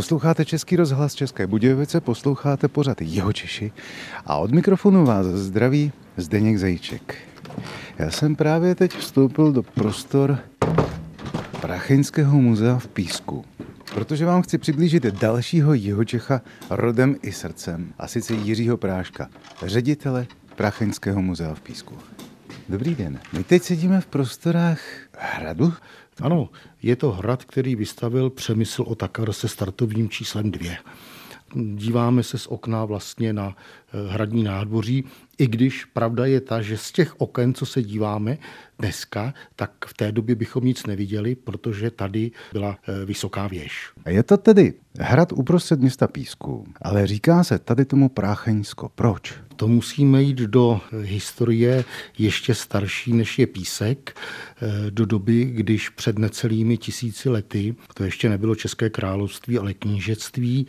Posloucháte Český rozhlas České Budějovice, posloucháte pořad Jeho Češi a od mikrofonu vás zdraví Zdeněk Zajíček. Já jsem právě teď vstoupil do prostor Pracheňského muzea v Písku, protože vám chci přiblížit dalšího Jihočecha rodem i srdcem, a sice Jiřího Práška, ředitele Pracheňského muzea v Písku. Dobrý den. My teď sedíme v prostorách hradu. Ano, je to hrad, který vystavil Přemysl Otakar se startovým číslem 2 díváme se z okna vlastně na eh, hradní nádvoří, i když pravda je ta, že z těch oken, co se díváme dneska, tak v té době bychom nic neviděli, protože tady byla eh, vysoká věž. Je to tedy hrad uprostřed města Písku, ale říká se tady tomu Prácheňsko. Proč? To musíme jít do historie ještě starší, než je písek, eh, do doby, když před necelými tisíci lety, to ještě nebylo České království, ale knížectví,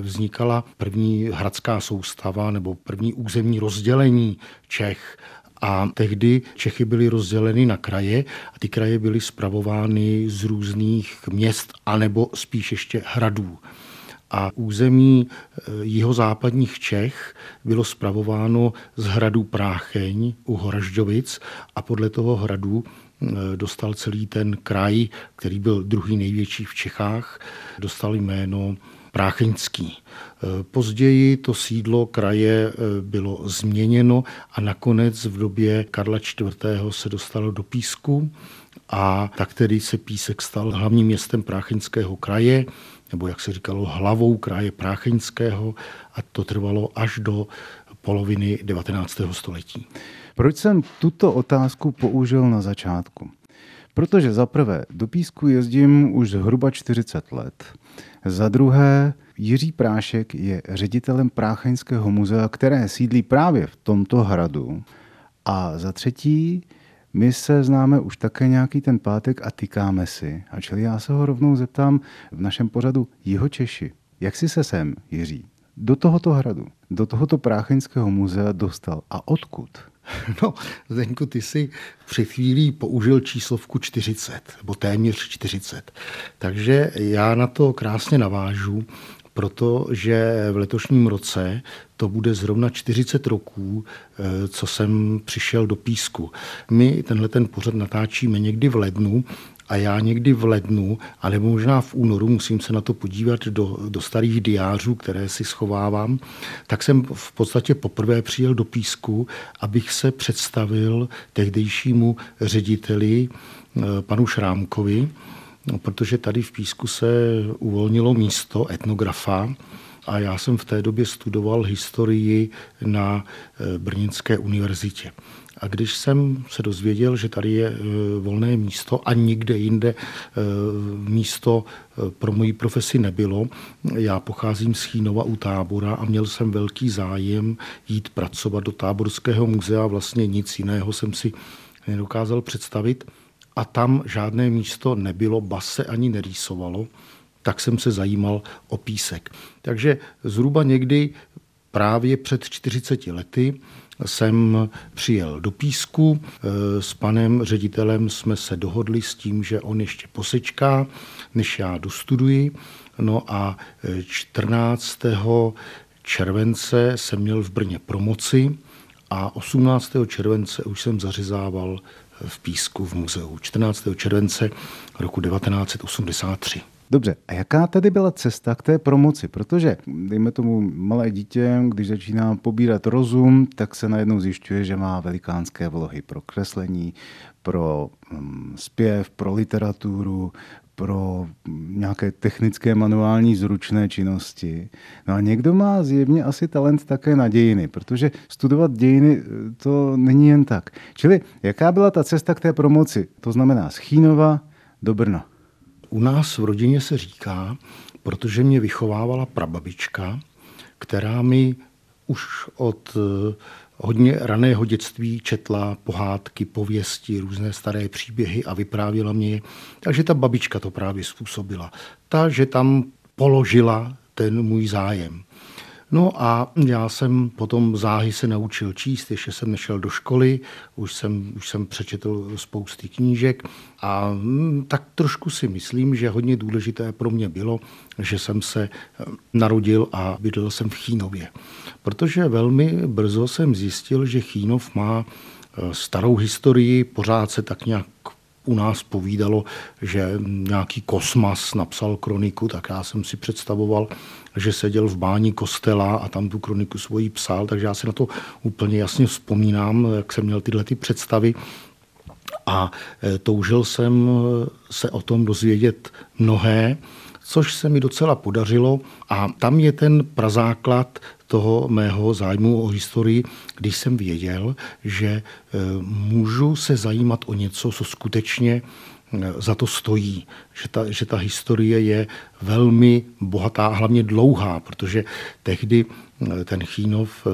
vznikala první hradská soustava nebo první územní rozdělení Čech. A tehdy Čechy byly rozděleny na kraje a ty kraje byly spravovány z různých měst anebo spíš ještě hradů. A území eh, jihozápadních Čech bylo spravováno z hradu Prácheň u Horažďovic a podle toho hradu eh, dostal celý ten kraj, který byl druhý největší v Čechách, dostal jméno Prácheňský. Eh, později to sídlo kraje bylo změněno a nakonec v době Karla IV. se dostalo do Písku a tak tedy se Písek stal hlavním městem Prácheňského kraje nebo jak se říkalo, hlavou kraje Prácheňského a to trvalo až do poloviny 19. století. Proč jsem tuto otázku použil na začátku? Protože za prvé do Písku jezdím už zhruba 40 let. Za druhé, Jiří Prášek je ředitelem Prácheňského muzea, které sídlí právě v tomto hradu. A za třetí, my se známe už také nějaký ten pátek a tykáme si. A čili já se ho rovnou zeptám v našem pořadu Jiho Češi. Jak jsi se sem, Jiří, do tohoto hradu, do tohoto Prácheňského muzea dostal a odkud? No, Zdeňku, ty si před chvílí použil číslovku 40, nebo téměř 40. Takže já na to krásně navážu protože v letošním roce to bude zrovna 40 roků, eh, co jsem přišel do Písku. My tenhle ten pořad natáčíme někdy v lednu a já někdy v lednu, anebo možná v únoru, musím se na to podívat do, do starých diářů, které si schovávám, tak jsem v podstatě poprvé přijel do Písku, abych se představil tehdejšímu řediteli eh, panu Šrámkovi, protože tady v Písku se uvolnilo místo etnografa a já jsem v té době studoval historii na eh, Brněnské univerzitě. A když jsem se dozvěděl, že tady je eh, volné místo a nikde jinde eh, místo pro moji profesi nebylo, já pocházím z Chínova u tábora a měl jsem velký zájem jít pracovat do táborského muzea. Vlastně nic jiného jsem si nedokázal představit a tam žádné místo nebylo, bas se ani nerýsovalo, tak jsem se zajímal o písek. Takže zhruba někdy právě před 40 lety jsem přijel do Písku. E, s panem ředitelem jsme se dohodli s tím, že on ještě posečká, než já dostuduji. No a 14. července jsem měl v Brně promoci a 18. července už jsem zařezával v Písku v muzeu 14. července roku 1983. Dobře, a jaká tedy byla cesta k té promoci? Protože, dejme tomu, malé dítě, když začíná pobírat rozum, tak se najednou zjišťuje, že má velikánské vlohy pro kreslení, pro um, zpěv, pro literaturu, pro nějaké technické manuální zručné činnosti. No a někdo má zjevně asi talent také na dějiny, protože studovat dějiny eh, to není jen tak. Čili jaká byla ta cesta k té promoci? To znamená z Chínova do Brna. U nás v rodině se říká, protože mě vychovávala prababička, která mi už od eh, hodně raného dětství četla pohádky, pověsti, různé staré příběhy a vyprávěla mě je. Takže ta babička to právě způsobila. Ta, že tam položila ten můj zájem. No a já jsem potom záhy se naučil číst, ještě jsem nešel do školy, už jsem, už jsem přečetl spousty knížek a mm, tak trošku si myslím, že hodně důležité pro mě bylo, že jsem se eh, narodil a bydlel jsem v Chínově. Protože velmi brzo jsem zjistil, že Chínov má eh, starou historii, pořád se tak nějak u nás povídalo, že nějaký kosmas napsal kroniku, tak já jsem si představoval, že seděl v bání kostela a tam tu kroniku svoji psal, takže já si na to úplně jasně vzpomínám, jak jsem měl tyhle ty představy. A e, toužil jsem se o tom dozvědět mnohé, což se mi docela podařilo. A tam je ten prazáklad toho mého zájmu o historii, když jsem věděl, že e, můžu se zajímat o něco, co skutečně e, za to stojí, že ta, že ta historie je velmi bohatá a hlavně dlouhá, protože tehdy e, ten Chínov,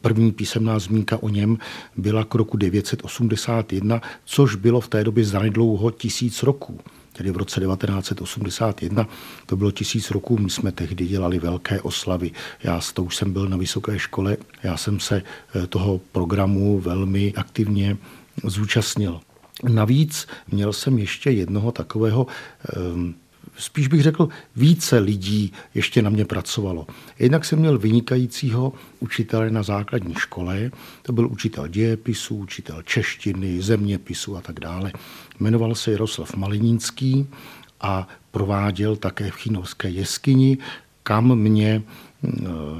první písemná zmínka o něm byla k roku 981, což bylo v té době zanedlouho tisíc roků tedy v roce 1981, to bylo tisíc roků, my jsme tehdy dělali velké oslavy. Já to už jsem byl na vysoké škole, já jsem se eh, toho programu velmi aktivně zúčastnil. Navíc měl jsem ještě jednoho takového um, spíš bych řekl, více lidí ještě na mě pracovalo. Jednak jsem měl vynikajícího učitele na základní škole, to byl učitel dějepisu, učitel češtiny, zeměpisu a tak dále. Jmenoval se Jaroslav Malinínský a prováděl také v Chinovské jeskyni, kam mě eh,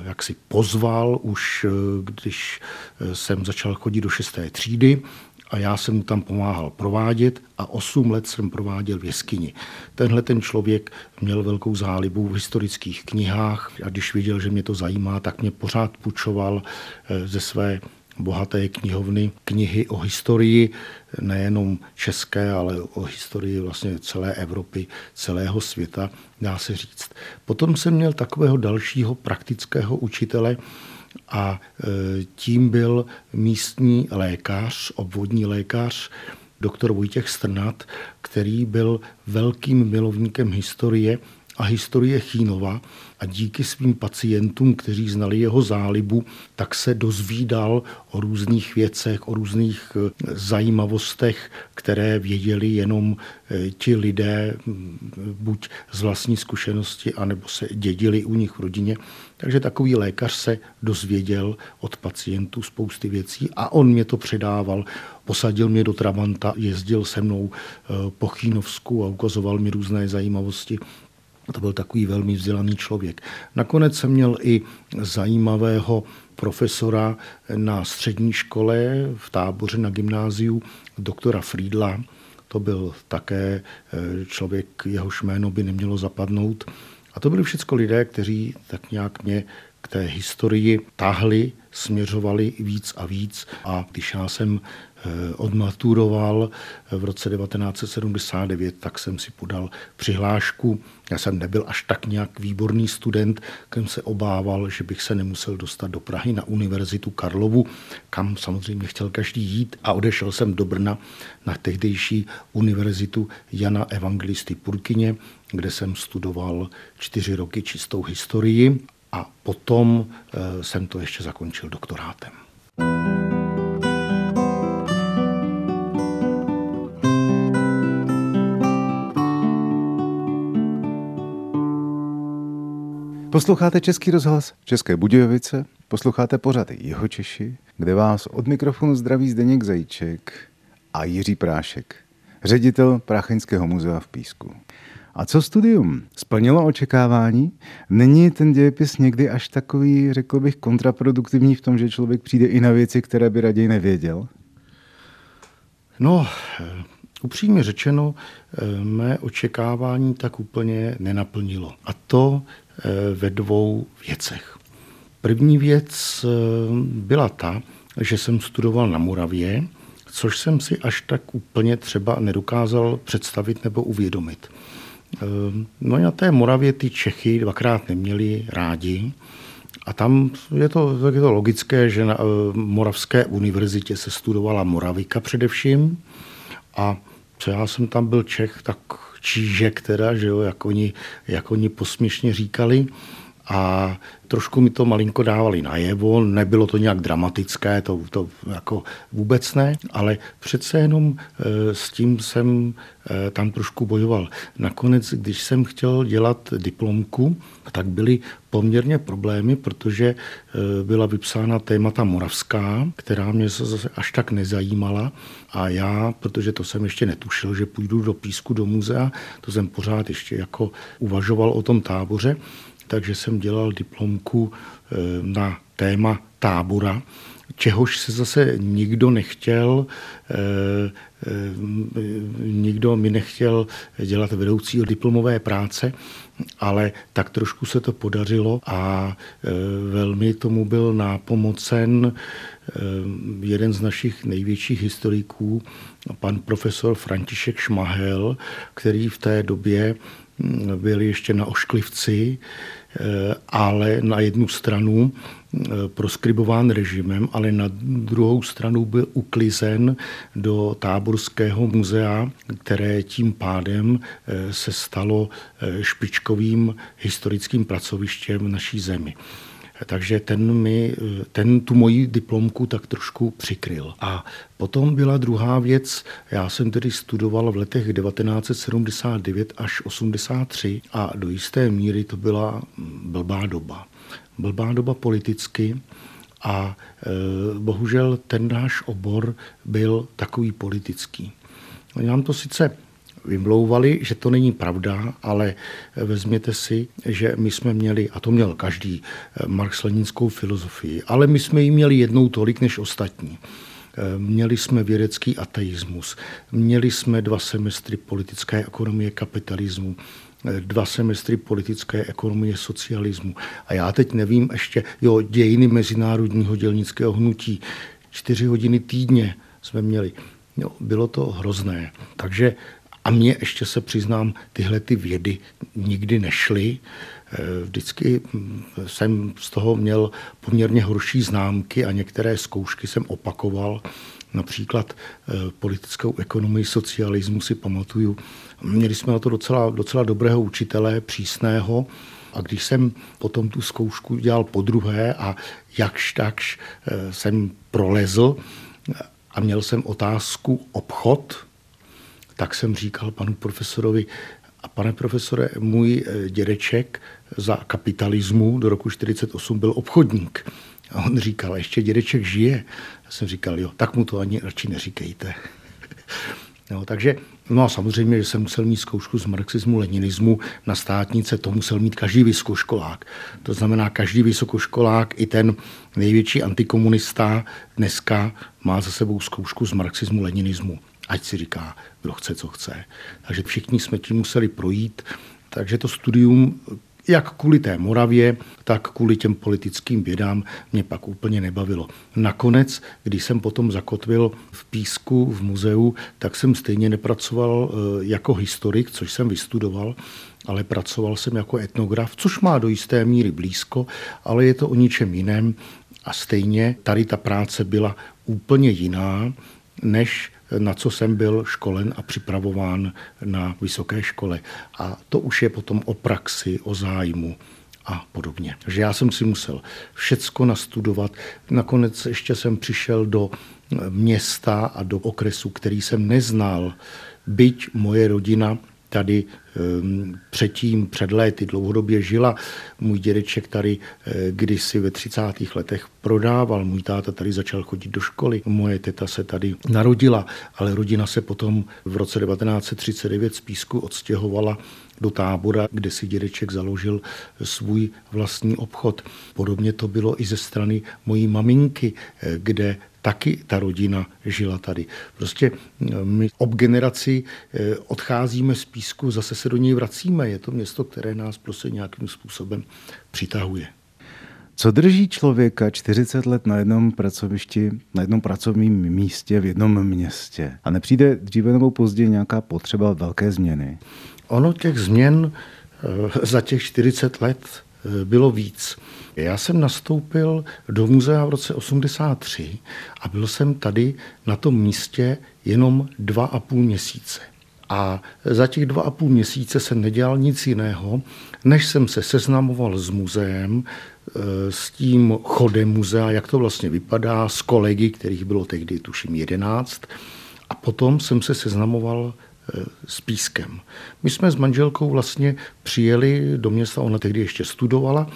jak si pozval už, eh, když eh, jsem začal chodit do šesté třídy a já jsem mu tam pomáhal provádět a 8 let jsem prováděl v jeskyni. Tenhle ten člověk měl velkou zálibu v historických knihách a když viděl, že mě to zajímá, tak mě pořád půjčoval eh, ze své bohaté knihovny knihy o historii nejenom české, ale o historii vlastně celé Evropy, celého světa, dá se říct. Potom jsem měl takového dalšího praktického učitele, a e, tím byl místní lékař, obvodní lékař, doktor Vojtěch Strnat, který byl velkým milovníkem historie a historie Chínova a díky svým pacientům, kteří znali jeho zálibu, tak se dozvídal o různých věcech, o různých eh, zajímavostech, které věděli jenom eh, ti lidé, mm, buď z vlastní zkušenosti, anebo se dědili u nich v rodině. Takže takový lékař se dozvěděl od pacientů spousty věcí a on mě to předával. Posadil mě do Trabanta, jezdil se mnou eh, po Chínovsku a ukazoval mi různé zajímavosti to byl takový velmi vzdělaný člověk. Nakonec jsem měl i zajímavého profesora na střední škole v táboře na gymnáziu, doktora Friedla. To byl také eh, člověk, jehož jméno by nemělo zapadnout. A to byli všechno lidé, kteří tak nějak mě k té historii tahli, směřovali víc a víc. A když já jsem Eh, odmaturoval v roce 1979, tak jsem si podal přihlášku. Já jsem nebyl až tak nějak výborný student, jsem se obával, že bych se nemusel dostat do Prahy na Univerzitu Karlovu, kam samozřejmě chtěl každý jít a odešel jsem do Brna na tehdejší univerzitu Jana Evangelisty Purkyně, kde jsem studoval čtyři roky čistou historii a potom eh, jsem to ještě zakončil doktorátem. Posloucháte Český rozhlas České Budějovice, posloucháte pořady Jeho Češi, kde vás od mikrofonu zdraví Zdeněk Zajíček a Jiří Prášek, ředitel Prácheňského muzea v Písku. A co studium? Splnilo očekávání? Není ten dějepis někdy až takový, řekl bych, kontraproduktivní v tom, že člověk přijde i na věci, které by raději nevěděl? No, upřímně řečeno, mé očekávání tak úplně nenaplnilo. A to Eh, ve dvou věcech. První věc eh, byla ta, že jsem studoval na Moravě, což jsem si až tak úplně třeba nedokázal představit nebo uvědomit. Eh, no na té Moravě ty Čechy dvakrát neměli rádi a tam je to, je to logické, že na Moravské univerzitě se studovala Moravika především a co já jsem tam byl Čech, tak čížek teda, že jo, jak oni, jak oni posměšně říkali. A trošku mi to malinko dávali najevo, nebylo to nějak dramatické, to, to jako vůbec ne, ale přece jenom e, s tím jsem e, tam trošku bojoval. Nakonec, když jsem chtěl dělat diplomku, tak byly poměrně problémy, protože e, byla vypsána témata moravská, která mě zase až tak nezajímala a já, protože to jsem ještě netušil, že půjdu do Písku do muzea, to jsem pořád ještě jako uvažoval o tom táboře, takže jsem dělal diplomku eh, na téma tábora, čehož se zase nikdo nechtěl, eh, eh, nikdo mi nechtěl dělat vedoucího diplomové práce, ale tak trošku se to podařilo a velmi tomu byl nápomocen jeden z našich největších historiků, pan profesor František Šmahel, který v té době hm, byl ještě na Ošklivci, Eh, ale na jednu stranu eh, proskribován režimem, ale na druhou stranu byl uklizen do táborského muzea, které tím pádem eh, se stalo špičkovým historickým pracovištěm naší zemi. Takže ten, mi, ten tu moji diplomku tak trošku přikryl. A potom byla druhá věc, já jsem tedy studoval v letech 1979 až 83 a do jisté míry to byla blbá doba. Blbá doba politicky, a e, bohužel ten náš obor byl takový politický. Nám to sice vymlouvali, že to není pravda, ale vezměte si, že my jsme měli, a to měl každý, eh, marx-leninskou filozofii, ale my jsme ji měli jednou tolik než ostatní. Eh, měli jsme vědecký ateismus, měli jsme dva semestry politické ekonomie kapitalismu, eh, dva semestry politické ekonomie socialismu. A já teď nevím ještě, jo, dějiny mezinárodního dělnického hnutí. Čtyři hodiny týdně jsme měli. Jo, bylo to hrozné. Takže a mně ještě se přiznám, tyhle ty vědy nikdy nešly. Eh, vždycky hm, jsem z toho měl poměrně horší známky a některé zkoušky jsem opakoval. Například eh, politickou ekonomii socialismu si pamatuju. Měli jsme na to docela, docela dobrého učitele, přísného, a když jsem potom tu zkoušku dělal po druhé a jakž takž eh, jsem prolezl a měl jsem otázku obchod, tak jsem říkal panu profesorovi, a pane profesore, můj eh, dědeček za kapitalismu do roku 48 byl obchodník. A on říkal, ještě dědeček žije. Já jsem říkal, jo, tak mu to ani radši neříkejte. no, takže, no a samozřejmě, že jsem musel mít zkoušku z marxismu, leninismu na státnice, to musel mít každý vysokoškolák. To znamená, každý vysokoškolák, i ten největší antikomunista dneska má za sebou zkoušku z marxismu, leninismu ať si říká, kdo chce, co chce. Takže všichni jsme tím museli projít. Takže to studium, jak kvůli té Moravě, tak kvůli těm politickým vědám, mě pak úplně nebavilo. Nakonec, když jsem potom zakotvil v Písku v muzeu, tak jsem stejně nepracoval eh, jako historik, což jsem vystudoval, ale pracoval jsem jako etnograf, což má do jisté míry blízko, ale je to o ničem jiném. A stejně tady ta práce byla úplně jiná, než na co jsem byl školen a připravován na vysoké škole. A to už je potom o praxi, o zájmu a podobně. Takže já jsem si musel všecko nastudovat. Nakonec ještě jsem přišel do města a do okresu, který jsem neznal, byť moje rodina tady ehm, předtím, před léty dlouhodobě žila. Můj dědeček tady eh, kdysi ve 30. letech prodával, můj táta tady začal chodit do školy, moje teta se tady narodila, ale rodina se potom v roce 1939 z Písku odstěhovala do tábora, kde si dědeček založil svůj vlastní obchod. Podobně to bylo i ze strany mojí maminky, eh, kde taky ta rodina žila tady. Prostě eh, my ob generaci eh, odcházíme z písku, zase se do něj vracíme. Je to město, které nás prostě nějakým způsobem přitahuje. Co drží člověka 40 let na jednom pracovišti, na jednom pracovním místě v jednom městě? A nepřijde dříve nebo později nějaká potřeba velké změny? Ono těch změn eh, za těch 40 let bylo víc. Já jsem nastoupil do muzea v roce 83 a byl jsem tady na tom místě jenom dva a půl měsíce. A za těch dva a půl měsíce jsem nedělal nic jiného, než jsem se seznamoval s muzeem, eh, s tím chodem muzea, jak to vlastně vypadá, s kolegy, kterých bylo tehdy tuším jedenáct. A potom jsem se seznamoval eh, s Pískem. My jsme s manželkou vlastně přijeli do města, ona tehdy ještě studovala,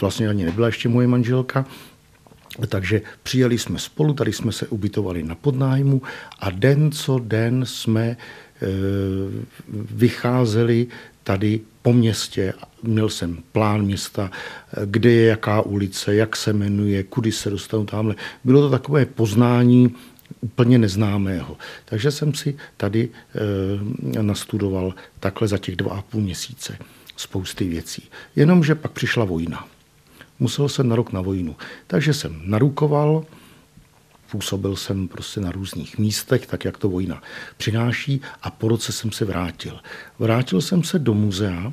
vlastně ani nebyla ještě moje manželka, takže přijeli jsme spolu, tady jsme se ubytovali na podnájmu a den co den jsme e, vycházeli tady po městě. Měl jsem plán města, kde je jaká ulice, jak se jmenuje, kudy se dostanu tamhle. Bylo to takové poznání úplně neznámého. Takže jsem si tady e, nastudoval takhle za těch dva a půl měsíce spousty věcí. Jenomže pak přišla vojna. Musel jsem na rok na vojnu. Takže jsem narukoval, působil jsem prostě na různých místech, tak jak to vojna přináší a po roce jsem se vrátil. Vrátil jsem se do muzea,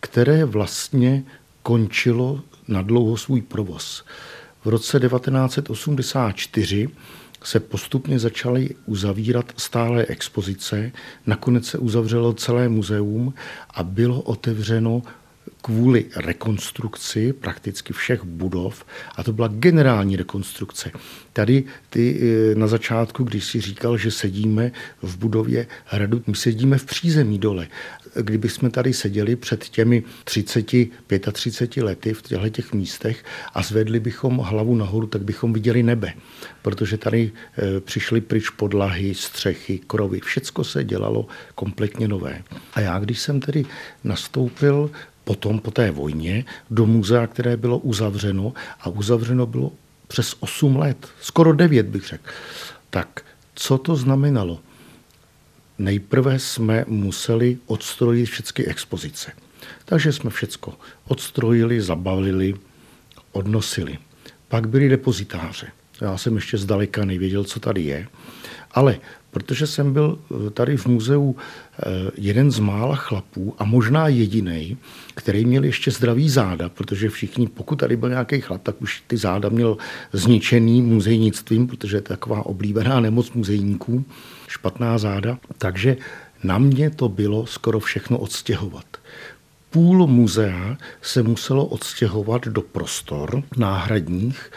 které vlastně končilo na dlouho svůj provoz. V roce 1984 se postupně začaly uzavírat stále expozice, nakonec se uzavřelo celé muzeum a bylo otevřeno kvůli rekonstrukci prakticky všech budov, a to byla generální rekonstrukce. Tady ty eh, na začátku, když si říkal, že sedíme v budově hradu, my sedíme v přízemí dole. Kdyby jsme tady seděli před těmi 30, 35 lety v těchto těch místech a zvedli bychom hlavu nahoru, tak bychom viděli nebe. Protože tady eh, přišly pryč podlahy, střechy, krovy. Všecko se dělalo kompletně nové. A já, když jsem tedy nastoupil potom po té vojně do muzea, které bylo uzavřeno a uzavřeno bylo přes 8 let, skoro 9 bych řekl. Tak co to znamenalo? Nejprve jsme museli odstrojit všechny expozice. Takže jsme všecko odstrojili, zabavili, odnosili. Pak byly depozitáře. Já jsem ještě zdaleka nevěděl, co tady je. Ale protože jsem byl eh, tady v muzeu eh, jeden z mála chlapů a možná jediný, který měl ještě zdravý záda, protože všichni, pokud tady byl nějaký chlap, tak už ty záda měl zničený muzejnictvím, protože je to taková oblíbená nemoc muzejníků, špatná záda. Takže na mě to bylo skoro všechno odstěhovat půl muzea se muselo odstěhovat do prostor náhradních.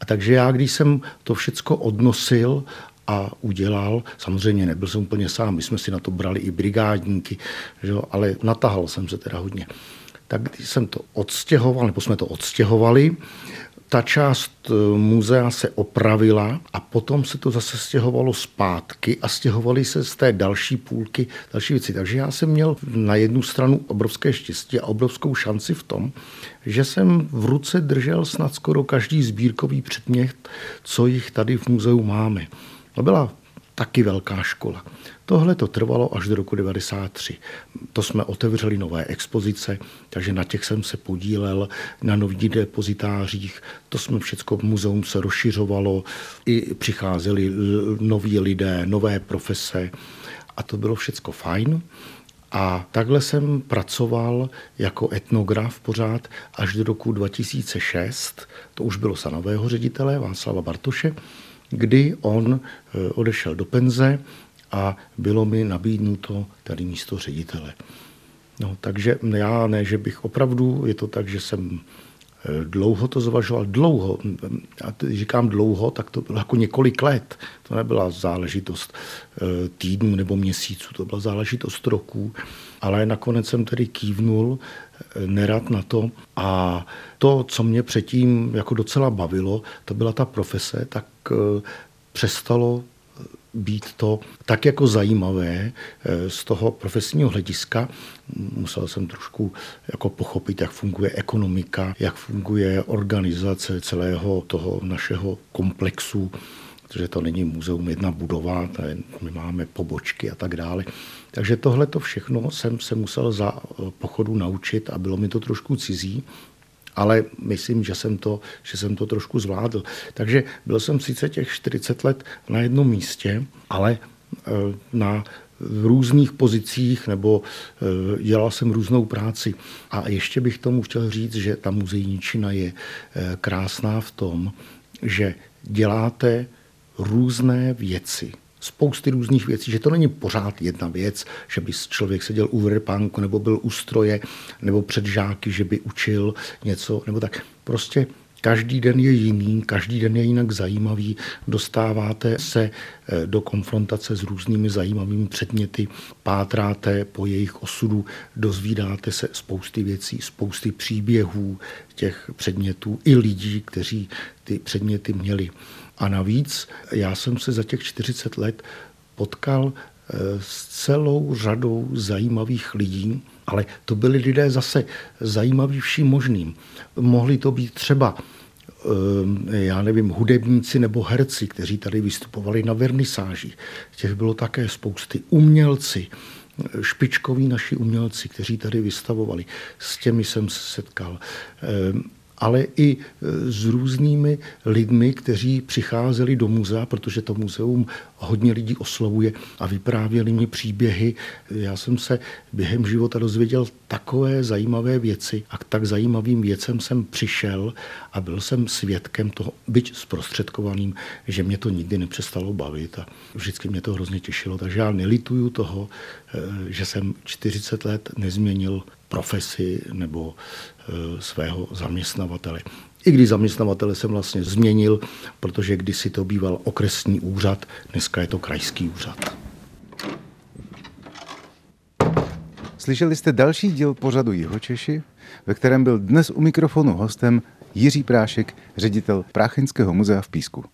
A takže já, když jsem to všecko odnosil a udělal. Samozřejmě nebyl jsem úplně sám, my jsme si na to brali i brigádníky, že ale natahal jsem se teda hodně. Tak když jsem to odstěhoval, nebo jsme to odstěhovali, ta část e, muzea se opravila a potom se to zase stěhovalo zpátky a stěhovali se z té další půlky další věci. Takže já jsem měl na jednu stranu obrovské štěstí a obrovskou šanci v tom, že jsem v ruce držel snad skoro každý sbírkový předmět, co jich tady v muzeu máme. To byla taky velká škola. Tohle to trvalo až do roku 1993. To jsme otevřeli nové expozice, takže na těch jsem se podílel, na nových depozitářích. To jsme všechno v muzeum se rozšiřovalo, i přicházeli noví lidé, nové profese a to bylo všecko fajn. A takhle jsem pracoval jako etnograf pořád až do roku 2006. To už bylo za nového ředitele Václava Bartoše kdy on eh, odešel do penze a bylo mi nabídnuto tady místo ředitele. No, takže já ne, že bych opravdu, je to tak, že jsem eh, dlouho to zvažoval, dlouho, a říkám dlouho, tak to bylo jako několik let. To nebyla záležitost eh, týdnů nebo měsíců, to byla záležitost roků, ale nakonec jsem tedy kývnul nerad na to a to, co mě předtím jako docela bavilo, to byla ta profese, tak eh, přestalo být to tak jako zajímavé eh, z toho profesního hlediska. Musel jsem trošku jako pochopit, jak funguje ekonomika, jak funguje organizace celého toho našeho komplexu, protože to není muzeum jedna budova, my máme pobočky a tak dále. Takže tohle to všechno jsem se musel za eh, pochodu naučit a bylo mi to trošku cizí, ale myslím, že jsem to, že jsem to trošku zvládl. Takže byl jsem sice těch 40 let na jednom místě, ale eh, na různých pozicích nebo eh, dělal jsem různou práci. A ještě bych tomu chtěl říct, že ta muzejničina je krásná v tom, že děláte různé věci spousty různých věcí, že to není pořád jedna věc, že by člověk seděl u vrpánku nebo byl u stroje nebo před žáky, že by učil něco nebo tak. Prostě Každý den je jiný, každý den je jinak zajímavý, dostáváte se eh, do konfrontace s různými zajímavými předměty, pátráte po jejich osudu, dozvídáte se spousty věcí, spousty příběhů těch předmětů i lidí, kteří ty předměty měli. A navíc já jsem se za těch 40 let potkal eh, s celou řadou zajímavých lidí, ale to byli lidé zase zajímaví vším možným. Mohli to být třeba eh, já nevím, hudebníci nebo herci, kteří tady vystupovali na vernisážích. Těch bylo také spousty. Umělci, špičkoví naši umělci, kteří tady vystavovali. S těmi jsem se setkal. Ale i e, s různými lidmi, kteří přicházeli do muzea, protože to muzeum hodně lidí oslovuje a vyprávěli mi příběhy. Já jsem se během života dozvěděl takové zajímavé věci a k tak zajímavým věcem jsem přišel a byl jsem svědkem toho, byť zprostředkovaným, že mě to nikdy nepřestalo bavit a vždycky mě to hrozně těšilo. Takže já nelituju toho, e, že jsem 40 let nezměnil profesi nebo e, svého zaměstnavatele. I když zaměstnavatele jsem vlastně změnil, protože kdysi to býval okresní úřad, dneska je to krajský úřad. Slyšeli jste další díl pořadu Jihočeši, ve kterém byl dnes u mikrofonu hostem Jiří Prášek, ředitel Práchenského muzea v Písku.